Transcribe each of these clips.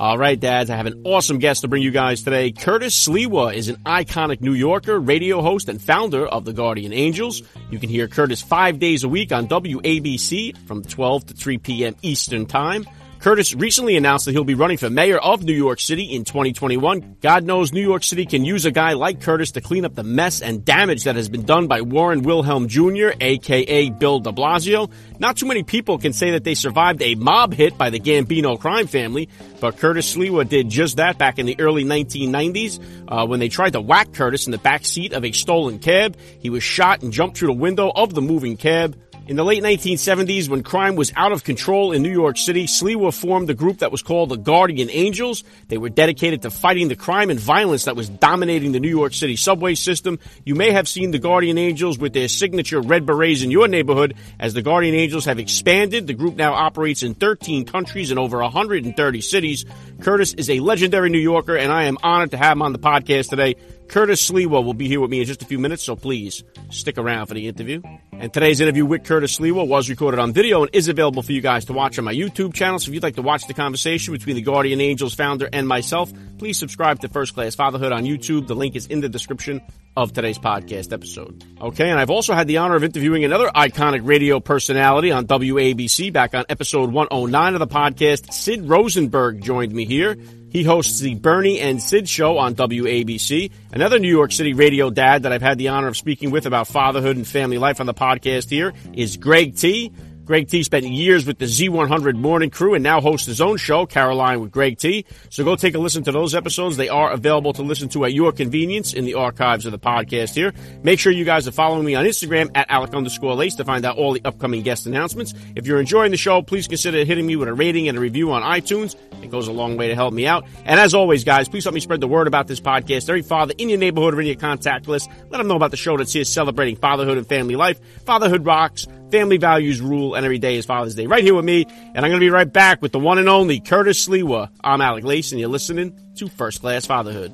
All right, dads, I have an awesome guest to bring you guys today. Curtis Sliwa is an iconic New Yorker, radio host, and founder of the Guardian Angels. You can hear Curtis five days a week on WABC from 12 to 3 p.m. Eastern Time. Curtis recently announced that he'll be running for mayor of New York City in 2021. God knows New York City can use a guy like Curtis to clean up the mess and damage that has been done by Warren Wilhelm Jr., aka Bill de Blasio. Not too many people can say that they survived a mob hit by the Gambino crime family, but Curtis Sliwa did just that back in the early 1990s uh, when they tried to whack Curtis in the back seat of a stolen cab. He was shot and jumped through the window of the moving cab. In the late 1970s, when crime was out of control in New York City, Sliwa formed a group that was called the Guardian Angels. They were dedicated to fighting the crime and violence that was dominating the New York City subway system. You may have seen the Guardian Angels with their signature red berets in your neighborhood. As the Guardian Angels have expanded, the group now operates in 13 countries and over 130 cities. Curtis is a legendary New Yorker, and I am honored to have him on the podcast today. Curtis Sliwa will be here with me in just a few minutes, so please stick around for the interview. And today's interview with Curtis Sliwa was recorded on video and is available for you guys to watch on my YouTube channel. So if you'd like to watch the conversation between the Guardian Angels founder and myself, please subscribe to First Class Fatherhood on YouTube. The link is in the description of today's podcast episode. Okay, and I've also had the honor of interviewing another iconic radio personality on WABC back on episode 109 of the podcast. Sid Rosenberg joined me here. He hosts the Bernie and Sid show on WABC. Another New York City radio dad that I've had the honor of speaking with about fatherhood and family life on the podcast here is Greg T. Greg T spent years with the Z100 morning crew and now hosts his own show, Caroline with Greg T. So go take a listen to those episodes. They are available to listen to at your convenience in the archives of the podcast here. Make sure you guys are following me on Instagram at Alec underscore Lace to find out all the upcoming guest announcements. If you're enjoying the show, please consider hitting me with a rating and a review on iTunes. It goes a long way to help me out. And as always, guys, please help me spread the word about this podcast. Every father in your neighborhood or in your contact list, let them know about the show that's here celebrating fatherhood and family life. Fatherhood rocks. Family values rule, and every day is Father's Day. Right here with me, and I'm going to be right back with the one and only Curtis Sliwa. I'm Alec Lace, and you're listening to First Class Fatherhood.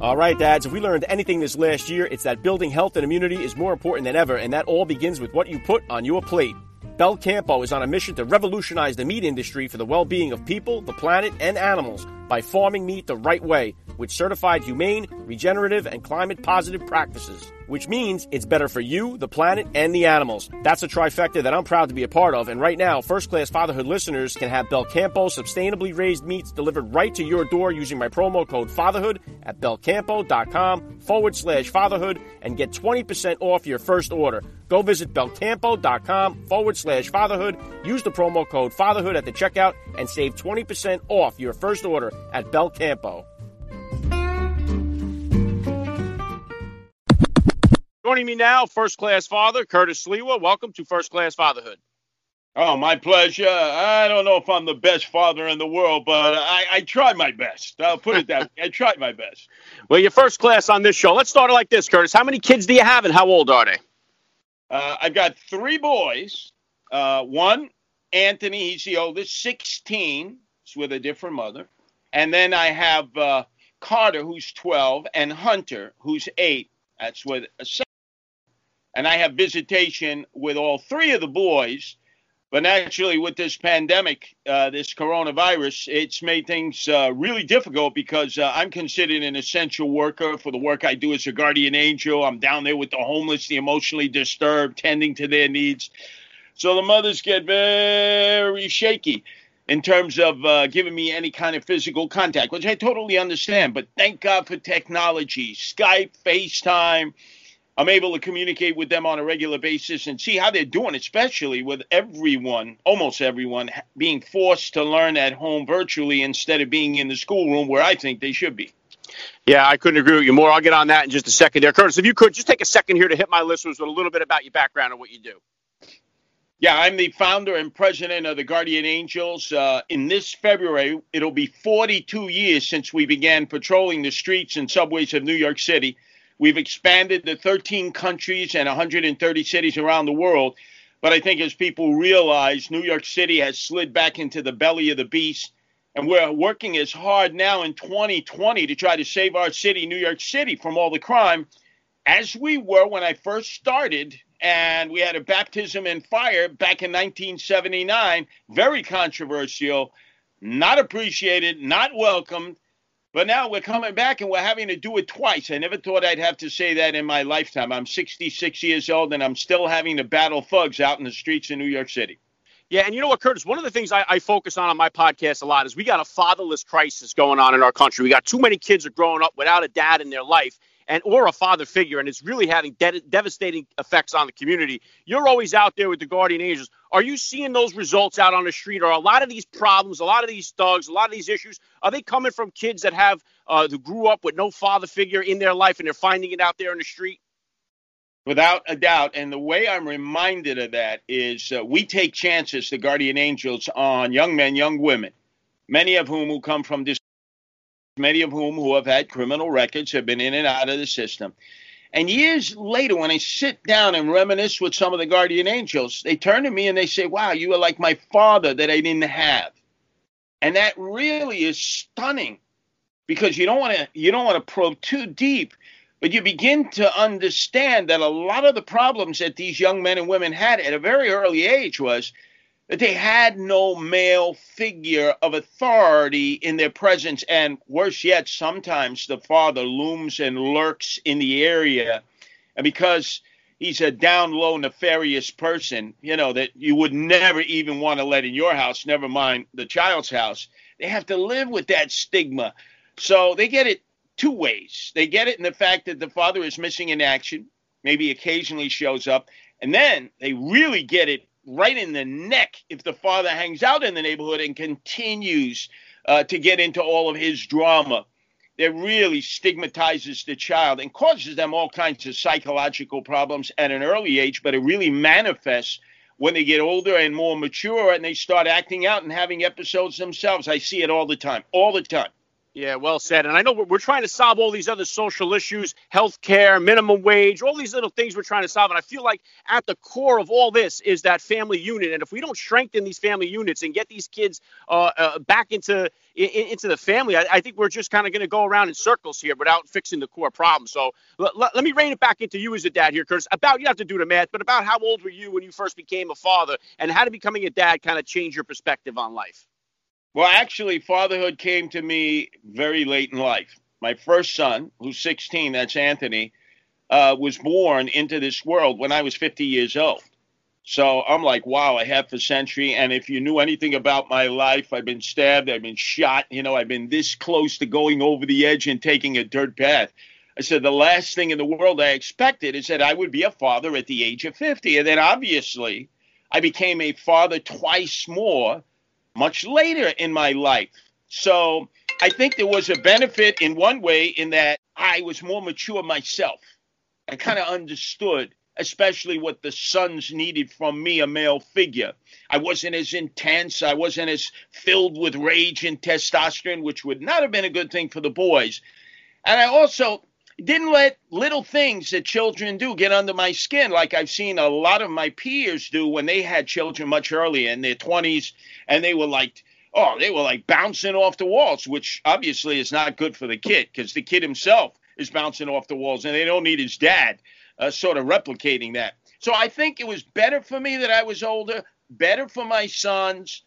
All right, dads, if we learned anything this last year, it's that building health and immunity is more important than ever, and that all begins with what you put on your plate. Belcampo is on a mission to revolutionize the meat industry for the well being of people, the planet, and animals by farming meat the right way with certified humane, regenerative, and climate positive practices. Which means it's better for you, the planet, and the animals. That's a trifecta that I'm proud to be a part of. And right now, first class fatherhood listeners can have Belcampo sustainably raised meats delivered right to your door using my promo code fatherhood at belcampo.com forward slash fatherhood and get 20% off your first order. Go visit belcampo.com forward slash fatherhood. Use the promo code fatherhood at the checkout and save 20% off your first order at Belcampo. Joining me now, first class father Curtis Sliwa. Welcome to First Class Fatherhood. Oh, my pleasure. I don't know if I'm the best father in the world, but I, I try my best. I'll put it that way. I tried my best. Well, you're first class on this show. Let's start it like this, Curtis. How many kids do you have, and how old are they? Uh, I've got three boys. Uh, one, Anthony, he's the oldest, 16. He's with a different mother. And then I have uh, Carter, who's 12, and Hunter, who's 8. That's with a and I have visitation with all three of the boys. But naturally, with this pandemic, uh, this coronavirus, it's made things uh, really difficult because uh, I'm considered an essential worker for the work I do as a guardian angel. I'm down there with the homeless, the emotionally disturbed, tending to their needs. So the mothers get very shaky in terms of uh, giving me any kind of physical contact, which I totally understand. But thank God for technology Skype, FaceTime I'm able to communicate with them on a regular basis and see how they're doing, especially with everyone, almost everyone, being forced to learn at home virtually instead of being in the schoolroom where I think they should be. Yeah, I couldn't agree with you more. I'll get on that in just a second there. Curtis, if you could just take a second here to hit my listeners with a little bit about your background and what you do. Yeah, I'm the founder and president of the Guardian Angels. Uh, in this February, it'll be 42 years since we began patrolling the streets and subways of New York City. We've expanded to 13 countries and 130 cities around the world. But I think as people realize, New York City has slid back into the belly of the beast. And we're working as hard now in 2020 to try to save our city, New York City, from all the crime as we were when I first started and we had a baptism in fire back in 1979. Very controversial, not appreciated, not welcomed. But now we're coming back and we're having to do it twice. I never thought I'd have to say that in my lifetime. I'm 66 years old and I'm still having to battle thugs out in the streets of New York City. Yeah, and you know what, Curtis? One of the things I, I, focus on on my podcast a lot is we got a fatherless crisis going on in our country. We got too many kids are growing up without a dad in their life, and or a father figure, and it's really having de- devastating effects on the community. You're always out there with the guardian angels. Are you seeing those results out on the street? Are a lot of these problems, a lot of these thugs, a lot of these issues, are they coming from kids that have uh, who grew up with no father figure in their life, and they're finding it out there in the street? Without a doubt. And the way I'm reminded of that is uh, we take chances, the guardian angels, on young men, young women, many of whom who come from this many of whom who have had criminal records have been in and out of the system. And years later, when I sit down and reminisce with some of the guardian angels, they turn to me and they say, Wow, you are like my father that I didn't have. And that really is stunning because you don't want to you don't want to probe too deep, but you begin to understand that a lot of the problems that these young men and women had at a very early age was they had no male figure of authority in their presence. And worse yet, sometimes the father looms and lurks in the area. And because he's a down low, nefarious person, you know, that you would never even want to let in your house, never mind the child's house, they have to live with that stigma. So they get it two ways. They get it in the fact that the father is missing in action, maybe occasionally shows up. And then they really get it right in the neck if the father hangs out in the neighborhood and continues uh, to get into all of his drama. That really stigmatizes the child and causes them all kinds of psychological problems at an early age, but it really manifests when they get older and more mature and they start acting out and having episodes themselves. I see it all the time, all the time. Yeah, well said. And I know we're, trying to solve all these other social issues, health care, minimum wage, all these little things we're trying to solve. And I feel like at the core of all this is that family unit. And if we don't strengthen these family units and get these kids uh, uh, back into in, into the family, I, I think we're just kind of going to go around in circles here without fixing the core problem. So l- l- let me rein it back into you as a dad here, Curtis. About you have to do the math, but about how old were you when you first became a father, and how did becoming a dad kind of change your perspective on life? Well, actually, fatherhood came to me very late in life. My first son, who's 16, that's Anthony, uh, was born into this world when I was 50 years old. So I'm like, wow, a half a century. And if you knew anything about my life, I've been stabbed, I've been shot, you know, I've been this close to going over the edge and taking a dirt path. I said, the last thing in the world I expected is that I would be a father at the age of 50. And then obviously, I became a father twice more much later in my life. So I think there was a benefit in one way in that I was more mature myself. I kind of understood, especially what the sons needed from me, a male figure. I wasn't as intense, I wasn't as filled with rage and testosterone, which would not have been a good thing for the boys. And I also didn't let little things that children do get under my skin like I've seen a lot of my peers do when they had children much earlier in their 20s and they were like oh they were like bouncing off the walls which obviously is not good for the kid because the kid himself is bouncing off the walls and they don't need his dad uh, sort of replicating that. So I think it was better for me that I was older better for my sons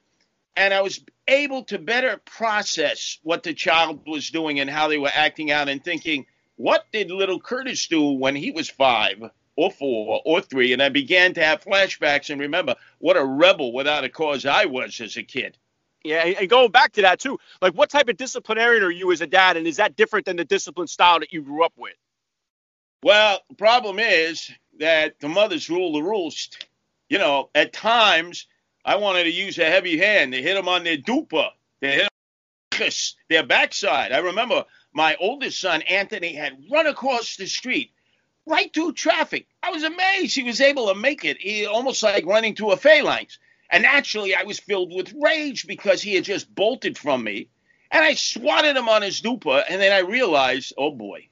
and I was able to better process what the child was doing and how they were acting out and thinking what did little Curtis do when he was five or four or three? And I began to have flashbacks and remember what a rebel without a cause I was as a kid. Yeah, and going back to that too, like what type of disciplinarian are you as a dad, and is that different than the discipline style that you grew up with? Well, the problem is that the mothers rule the roost. You know, at times I wanted to use a heavy hand to hit them on their dupa, them their backside. I remember my oldest son, Anthony, had run across the street right through traffic. I was amazed he was able to make it. He almost like running through a phalanx. And naturally, I was filled with rage because he had just bolted from me. And I swatted him on his dupa. And then I realized, oh boy,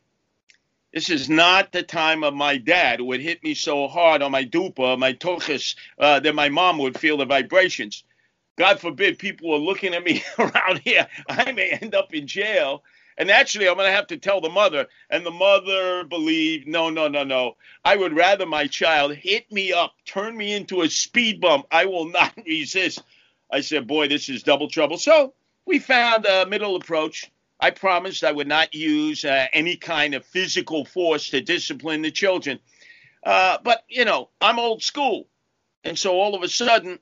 this is not the time of my dad who would hit me so hard on my dupa, my tochus, uh, that my mom would feel the vibrations. God forbid people are looking at me around here. I may end up in jail. And actually, I'm going to have to tell the mother. And the mother believed, no, no, no, no. I would rather my child hit me up, turn me into a speed bump. I will not resist. I said, boy, this is double trouble. So we found a middle approach. I promised I would not use uh, any kind of physical force to discipline the children. Uh, but, you know, I'm old school. And so all of a sudden,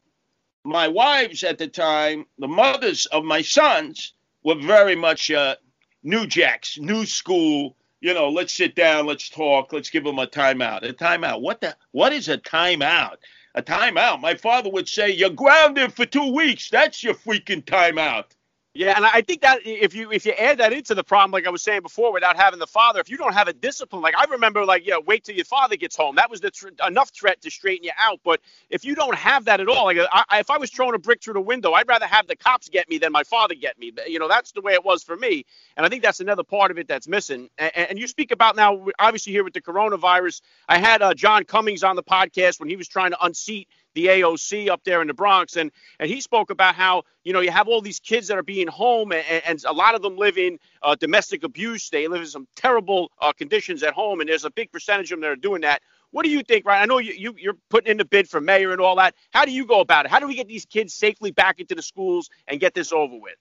my wives at the time, the mothers of my sons, were very much uh, new jacks, new school. You know, let's sit down, let's talk, let's give them a timeout. A timeout. What the? What is a timeout? A timeout. My father would say, "You're grounded for two weeks. That's your freaking timeout." Yeah, and I think that if you if you add that into the problem, like I was saying before, without having the father, if you don't have a discipline, like I remember, like yeah, wait till your father gets home. That was the th- enough threat to straighten you out. But if you don't have that at all, like I, if I was throwing a brick through the window, I'd rather have the cops get me than my father get me. You know, that's the way it was for me, and I think that's another part of it that's missing. And, and you speak about now, obviously here with the coronavirus. I had uh, John Cummings on the podcast when he was trying to unseat the AOC up there in the Bronx, and and he spoke about how you know you have all these kids that are being home, and, and a lot of them live in uh, domestic abuse. They live in some terrible uh, conditions at home, and there's a big percentage of them that are doing that. What do you think, Ryan? I know you, you you're putting in the bid for mayor and all that. How do you go about it? How do we get these kids safely back into the schools and get this over with?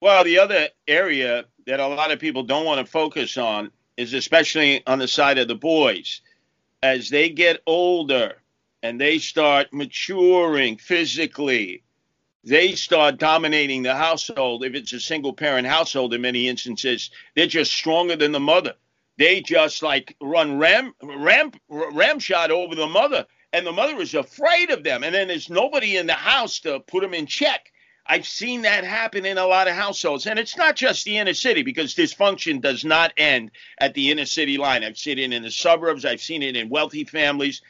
Well, the other area that a lot of people don't want to focus on is especially on the side of the boys. As they get older, and they start maturing physically, they start dominating the household. If it's a single parent household, in many instances, they're just stronger than the mother. They just like run ram ram ram shot over the mother, and the mother is afraid of them. And then there's nobody in the house to put them in check. I've seen that happen in a lot of households. And it's not just the inner city because dysfunction does not end at the inner city line. I've seen it in the suburbs, I've seen it in wealthy families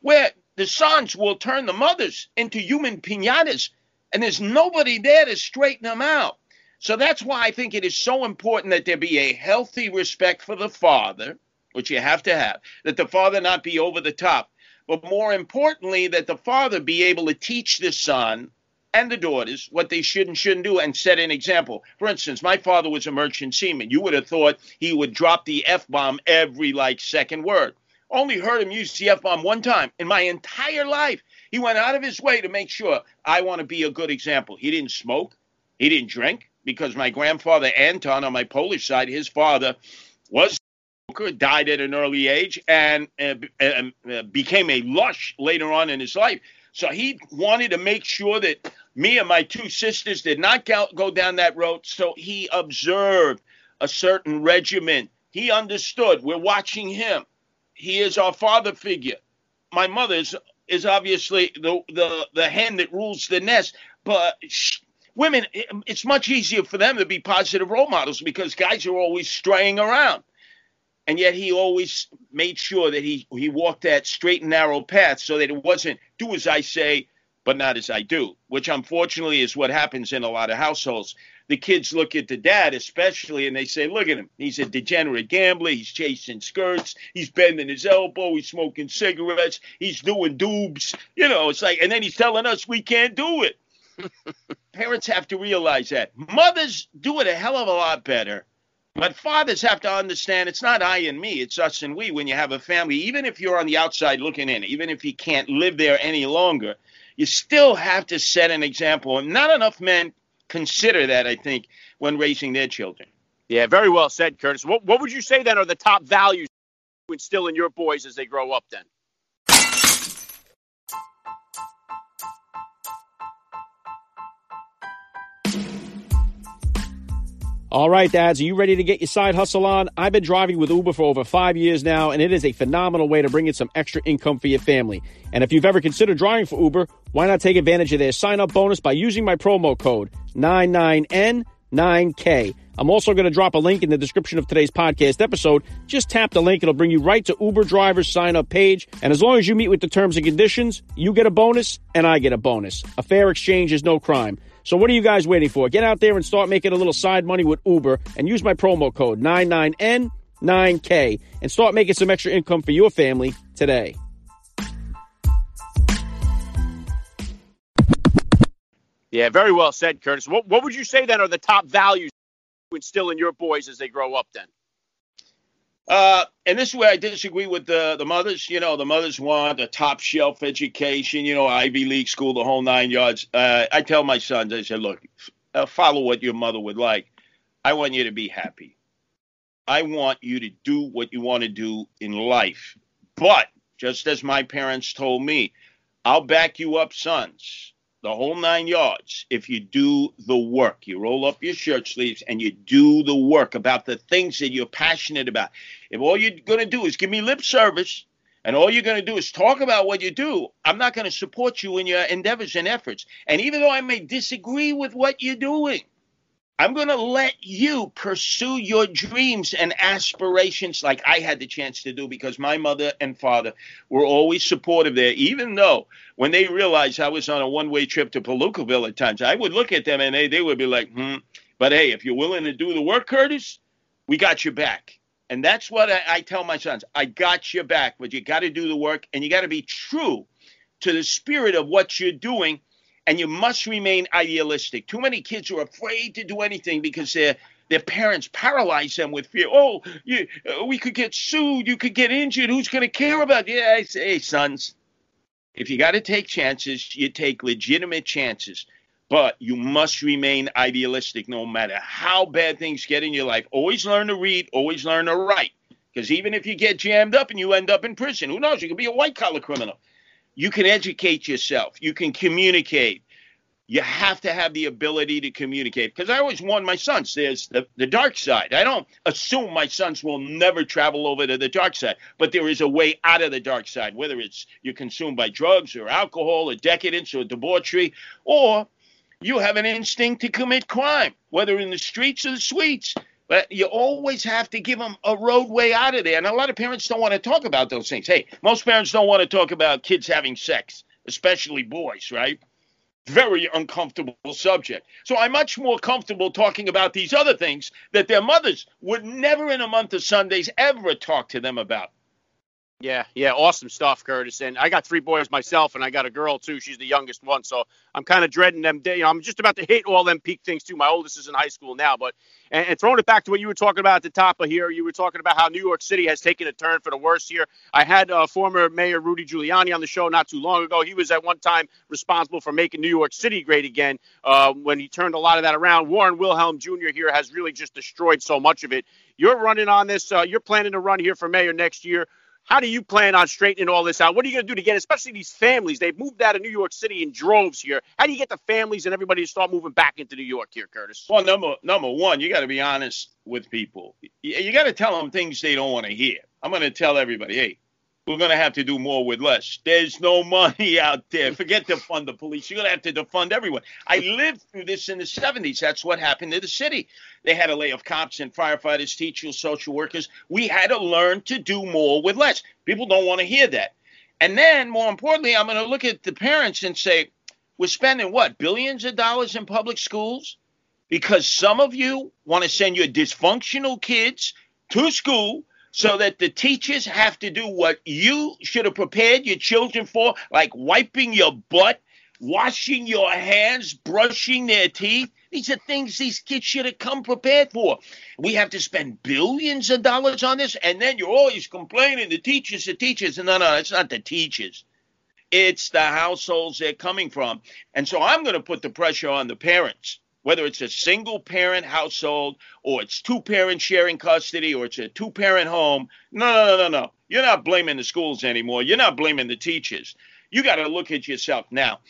where the sons will turn the mothers into human pinatas, and there's nobody there to straighten them out. So that's why I think it is so important that there be a healthy respect for the father, which you have to have, that the father not be over the top, but more importantly, that the father be able to teach the son and the daughters what they should and shouldn't do and set an example. For instance, my father was a merchant seaman. You would have thought he would drop the F bomb every like second word. Only heard him use the F bomb one time in my entire life. He went out of his way to make sure I want to be a good example. He didn't smoke, he didn't drink, because my grandfather Anton on my Polish side, his father was died at an early age, and uh, uh, became a lush later on in his life. So he wanted to make sure that me and my two sisters did not go down that road. So he observed a certain regimen. He understood. We're watching him he is our father figure. My mother is, is obviously the, the, the that rules the nest, but women, it's much easier for them to be positive role models because guys are always straying around. And yet he always made sure that he, he walked that straight and narrow path so that it wasn't do as I say, but not as I do, which unfortunately is what happens in a lot of households the kids look at the dad, especially, and they say, "Look at him. He's a degenerate gambler. He's chasing skirts. He's bending his elbow. He's smoking cigarettes. He's doing doobs. You know, it's like, and then he's telling us we can't do it." Parents have to realize that. Mothers do it a hell of a lot better. But fathers have to understand it's not I and me, it's us and we when you have a family. Even if you're on the outside looking in, even if you can't live there any longer, you still have to set an example. And not enough men consider that, I think, when raising their children. Yeah, very well said, Curtis. What, what would you say then are the top values to instill in your boys as they grow up then? All right, dads, are you ready to get your side hustle on? I've been driving with Uber for over five years now, and it is a phenomenal way to bring in some extra income for your family. And if you've ever considered driving for Uber, why not take advantage of their sign up bonus by using my promo code 99N9K? I'm also going to drop a link in the description of today's podcast episode. Just tap the link. It'll bring you right to Uber driver's sign up page. And as long as you meet with the terms and conditions, you get a bonus and I get a bonus. A fair exchange is no crime. So what are you guys waiting for? Get out there and start making a little side money with Uber and use my promo code 99N9K and start making some extra income for your family today. Yeah, very well said, Curtis. What, what would you say then are the top values you instill in your boys as they grow up then? Uh, and this is where I disagree with the the mothers. You know, the mothers want a top shelf education. You know, Ivy League school, the whole nine yards. Uh, I tell my sons, I said, look, uh, follow what your mother would like. I want you to be happy. I want you to do what you want to do in life. But just as my parents told me, I'll back you up, sons the whole nine yards if you do the work. You roll up your shirt sleeves and you do the work about the things that you're passionate about. If all you're going to do is give me lip service and all you're going to do is talk about what you do, I'm not going to support you in your endeavors and efforts. And even though I may disagree with what you're doing, I'm going to let you pursue your dreams and aspirations like I had the chance to do because my mother and father were always supportive there, even though when they realized I was on a one way trip to Palookaville at times, I would look at them and they, they would be like, hmm. But hey, if you're willing to do the work, Curtis, we got your back. And that's what I, I tell my sons I got your back, but you got to do the work and you got to be true to the spirit of what you're doing and you must remain idealistic. Too many kids are afraid to do anything because their their parents paralyze them with fear. Oh, you, uh, we could get sued. You could get injured. Who's going to care about? You? Yeah, I say, hey, sons, if you got to take chances, you take legitimate chances. But you must remain idealistic no matter how bad things get in your life. Always learn to read. Always learn to write. Because even if you get jammed up and you end up in prison, who knows? You could be a white collar criminal you can educate yourself, you can communicate. You have to have the ability to communicate. Because I always warn my sons there's the, the dark side. I don't assume my sons will never travel over to the dark side, but there is a way out of the dark side, whether it's you're consumed by drugs or alcohol or decadence or debauchery, or you have an instinct to commit crime, whether in the streets or the suites. But you always have to give them a roadway out of there. And a lot of parents don't want to talk about those things. Hey, most parents don't want to talk about kids having sex, especially boys, right? Very uncomfortable subject. So I'm much more comfortable talking about these other things that their mothers would never in a month of Sundays ever talk to them about. Yeah, yeah, awesome stuff, Curtis. And I got three boys myself, and I got a girl too. She's the youngest one, so I'm kind of dreading them. You know, I'm just about to hit all them peak things too. My oldest is in high school now, but and, and throwing it back to what you were talking about at the top of here, you were talking about how New York City has taken a turn for the worse here. I had uh, former Mayor Rudy Giuliani on the show not too long ago. He was at one time responsible for making New York City great again uh, when he turned a lot of that around. Warren Wilhelm Jr. here has really just destroyed so much of it. You're running on this. Uh, you're planning to run here for mayor next year. How do you plan on straightening all this out? What are you going to do to get, especially these families? They've moved out of New York City in droves here. How do you get the families and everybody to start moving back into New York here, Curtis? Well, number number one, you got to be honest with people. You, you got to tell them things they don't want to hear. I'm going to tell everybody, hey, we're going to have to do more with less. There's no money out there. Forget to fund the police. You're going to have to defund everyone. I lived through this in the 70s. That's what happened to the city. They had to lay off cops and firefighters, teachers, social workers. We had to learn to do more with less. People don't want to hear that. And then, more importantly, I'm going to look at the parents and say, we're spending what, billions of dollars in public schools? Because some of you want to send your dysfunctional kids to school so that the teachers have to do what you should have prepared your children for, like wiping your butt, washing your hands, brushing their teeth. These are things these kids should have come prepared for. We have to spend billions of dollars on this, and then you're always complaining the teachers, the teachers. And no, no, it's not the teachers. It's the households they're coming from. And so I'm going to put the pressure on the parents whether it's a single parent household or it's two parents sharing custody or it's a two parent home. No, no, no, no, no. You're not blaming the schools anymore. You're not blaming the teachers. You got to look at yourself. Now,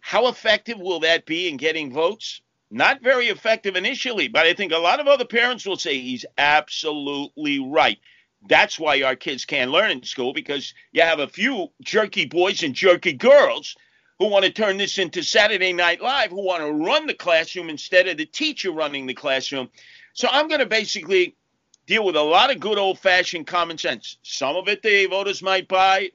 how effective will that be in getting votes? Not very effective initially, but I think a lot of other parents will say he's absolutely right. That's why our kids can't learn in school because you have a few jerky boys and jerky girls who want to turn this into Saturday Night Live, who want to run the classroom instead of the teacher running the classroom. So I'm going to basically deal with a lot of good old fashioned common sense. Some of it the voters might buy,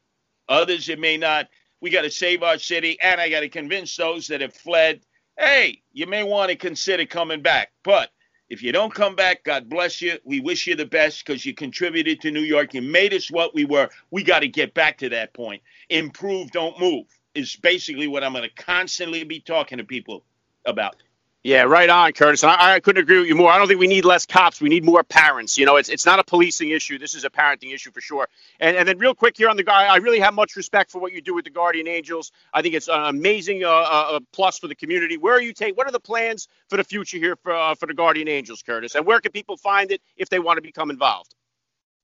others it may not. We got to save our city, and I got to convince those that have fled hey, you may want to consider coming back. But if you don't come back, God bless you. We wish you the best because you contributed to New York. You made us what we were. We got to get back to that point. Improve, don't move, is basically what I'm going to constantly be talking to people about. Yeah, right on, Curtis. I, I, couldn't agree with you more. I don't think we need less cops. We need more parents. You know, it's it's not a policing issue. This is a parenting issue for sure. And and then real quick here on the guy, I really have much respect for what you do with the Guardian Angels. I think it's an amazing uh, uh, plus for the community. Where are you take? What are the plans for the future here for uh, for the Guardian Angels, Curtis? And where can people find it if they want to become involved?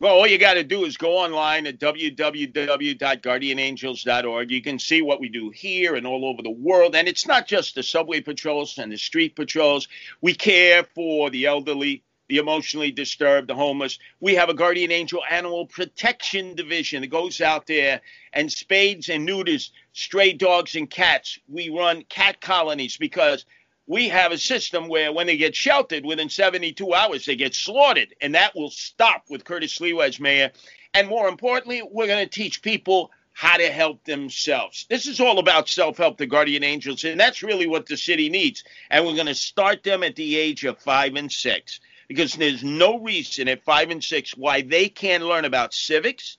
Well, all you got to do is go online at www.guardianangels.org. You can see what we do here and all over the world. And it's not just the subway patrols and the street patrols. We care for the elderly, the emotionally disturbed, the homeless. We have a Guardian Angel Animal Protection Division that goes out there and spays and neuters stray dogs and cats. We run cat colonies because – we have a system where when they get sheltered within 72 hours, they get slaughtered. And that will stop with Curtis Sliwa as mayor. And more importantly, we're going to teach people how to help themselves. This is all about self help, the guardian angels. And that's really what the city needs. And we're going to start them at the age of five and six because there's no reason at five and six why they can't learn about civics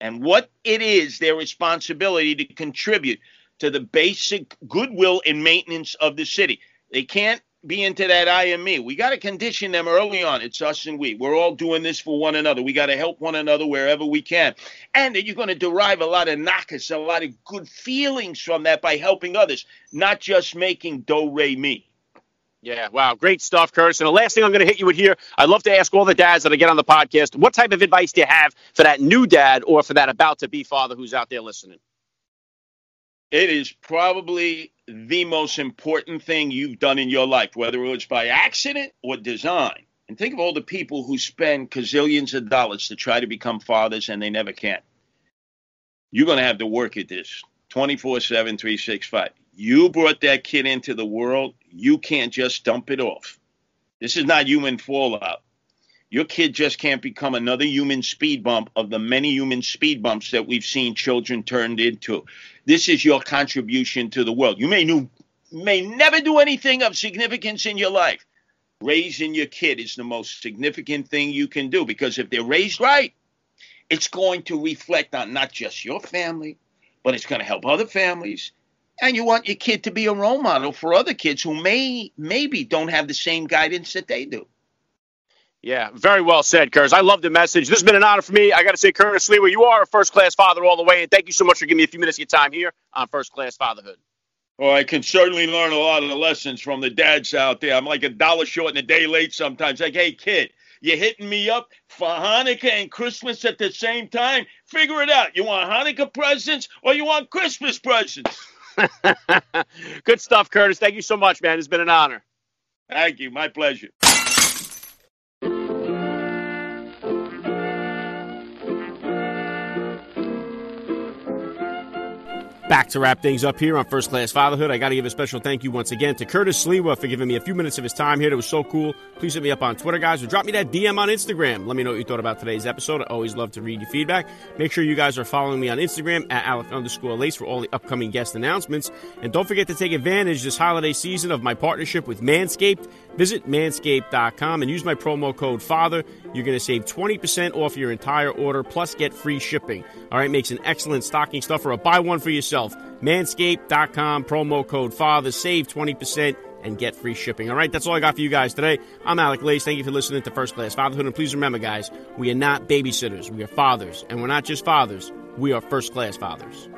and what it is their responsibility to contribute to the basic goodwill and maintenance of the city. They can't be into that I and me. We got to condition them early on. It's us and we. We're all doing this for one another. We got to help one another wherever we can. And that you're going to derive a lot of nachas, a lot of good feelings from that by helping others, not just making do, re, mi. Yeah, wow, great stuff, Curtis. And the last thing I'm going to hit you with here, I'd love to ask all the dads that I get on the podcast, what type of advice do you have for that new dad or for that about to be father who's out there listening? It is probably the most important thing you've done in your life, whether it was by accident or design. And think of all the people who spend gazillions of dollars to try to become fathers and they never can. You're going to have to work at this 24 7, 365. You brought that kid into the world. You can't just dump it off. This is not human fallout. Your kid just can't become another human speed bump of the many human speed bumps that we've seen children turned into. This is your contribution to the world. You may new, may never do anything of significance in your life. Raising your kid is the most significant thing you can do because if they're raised right, it's going to reflect on not just your family, but it's going to help other families. And you want your kid to be a role model for other kids who may maybe don't have the same guidance that they do. Yeah, very well said, Curtis. I love the message. This has been an honor for me. I got to say, Curtis Sliwa, you are a first class father all the way, and thank you so much for giving me a few minutes of your time here on First Class Fatherhood. Well, I can certainly learn a lot of the lessons from the dads out there. I'm like a dollar short and a day late sometimes. Like, hey, kid, you're hitting me up for Hanukkah and Christmas at the same time. Figure it out. You want Hanukkah presents or you want Christmas presents? Good stuff, Curtis. Thank you so much, man. It's been an honor. Thank you. My pleasure. Back to wrap things up here on First Class Fatherhood. I got to give a special thank you once again to Curtis Sliwa for giving me a few minutes of his time here. That was so cool. Please hit me up on Twitter, guys, or drop me that DM on Instagram. Let me know what you thought about today's episode. I always love to read your feedback. Make sure you guys are following me on Instagram at Alec underscore Lace for all the upcoming guest announcements. And don't forget to take advantage this holiday season of my partnership with Manscaped. Visit manscaped.com and use my promo code FATHER. You're going to save 20% off your entire order plus get free shipping. All right, makes an excellent stocking stuffer. Buy one for yourself. Manscaped.com, promo code FATHER. Save 20% and get free shipping. All right, that's all I got for you guys today. I'm Alec Lace. Thank you for listening to First Class Fatherhood. And please remember, guys, we are not babysitters. We are fathers. And we're not just fathers, we are first class fathers.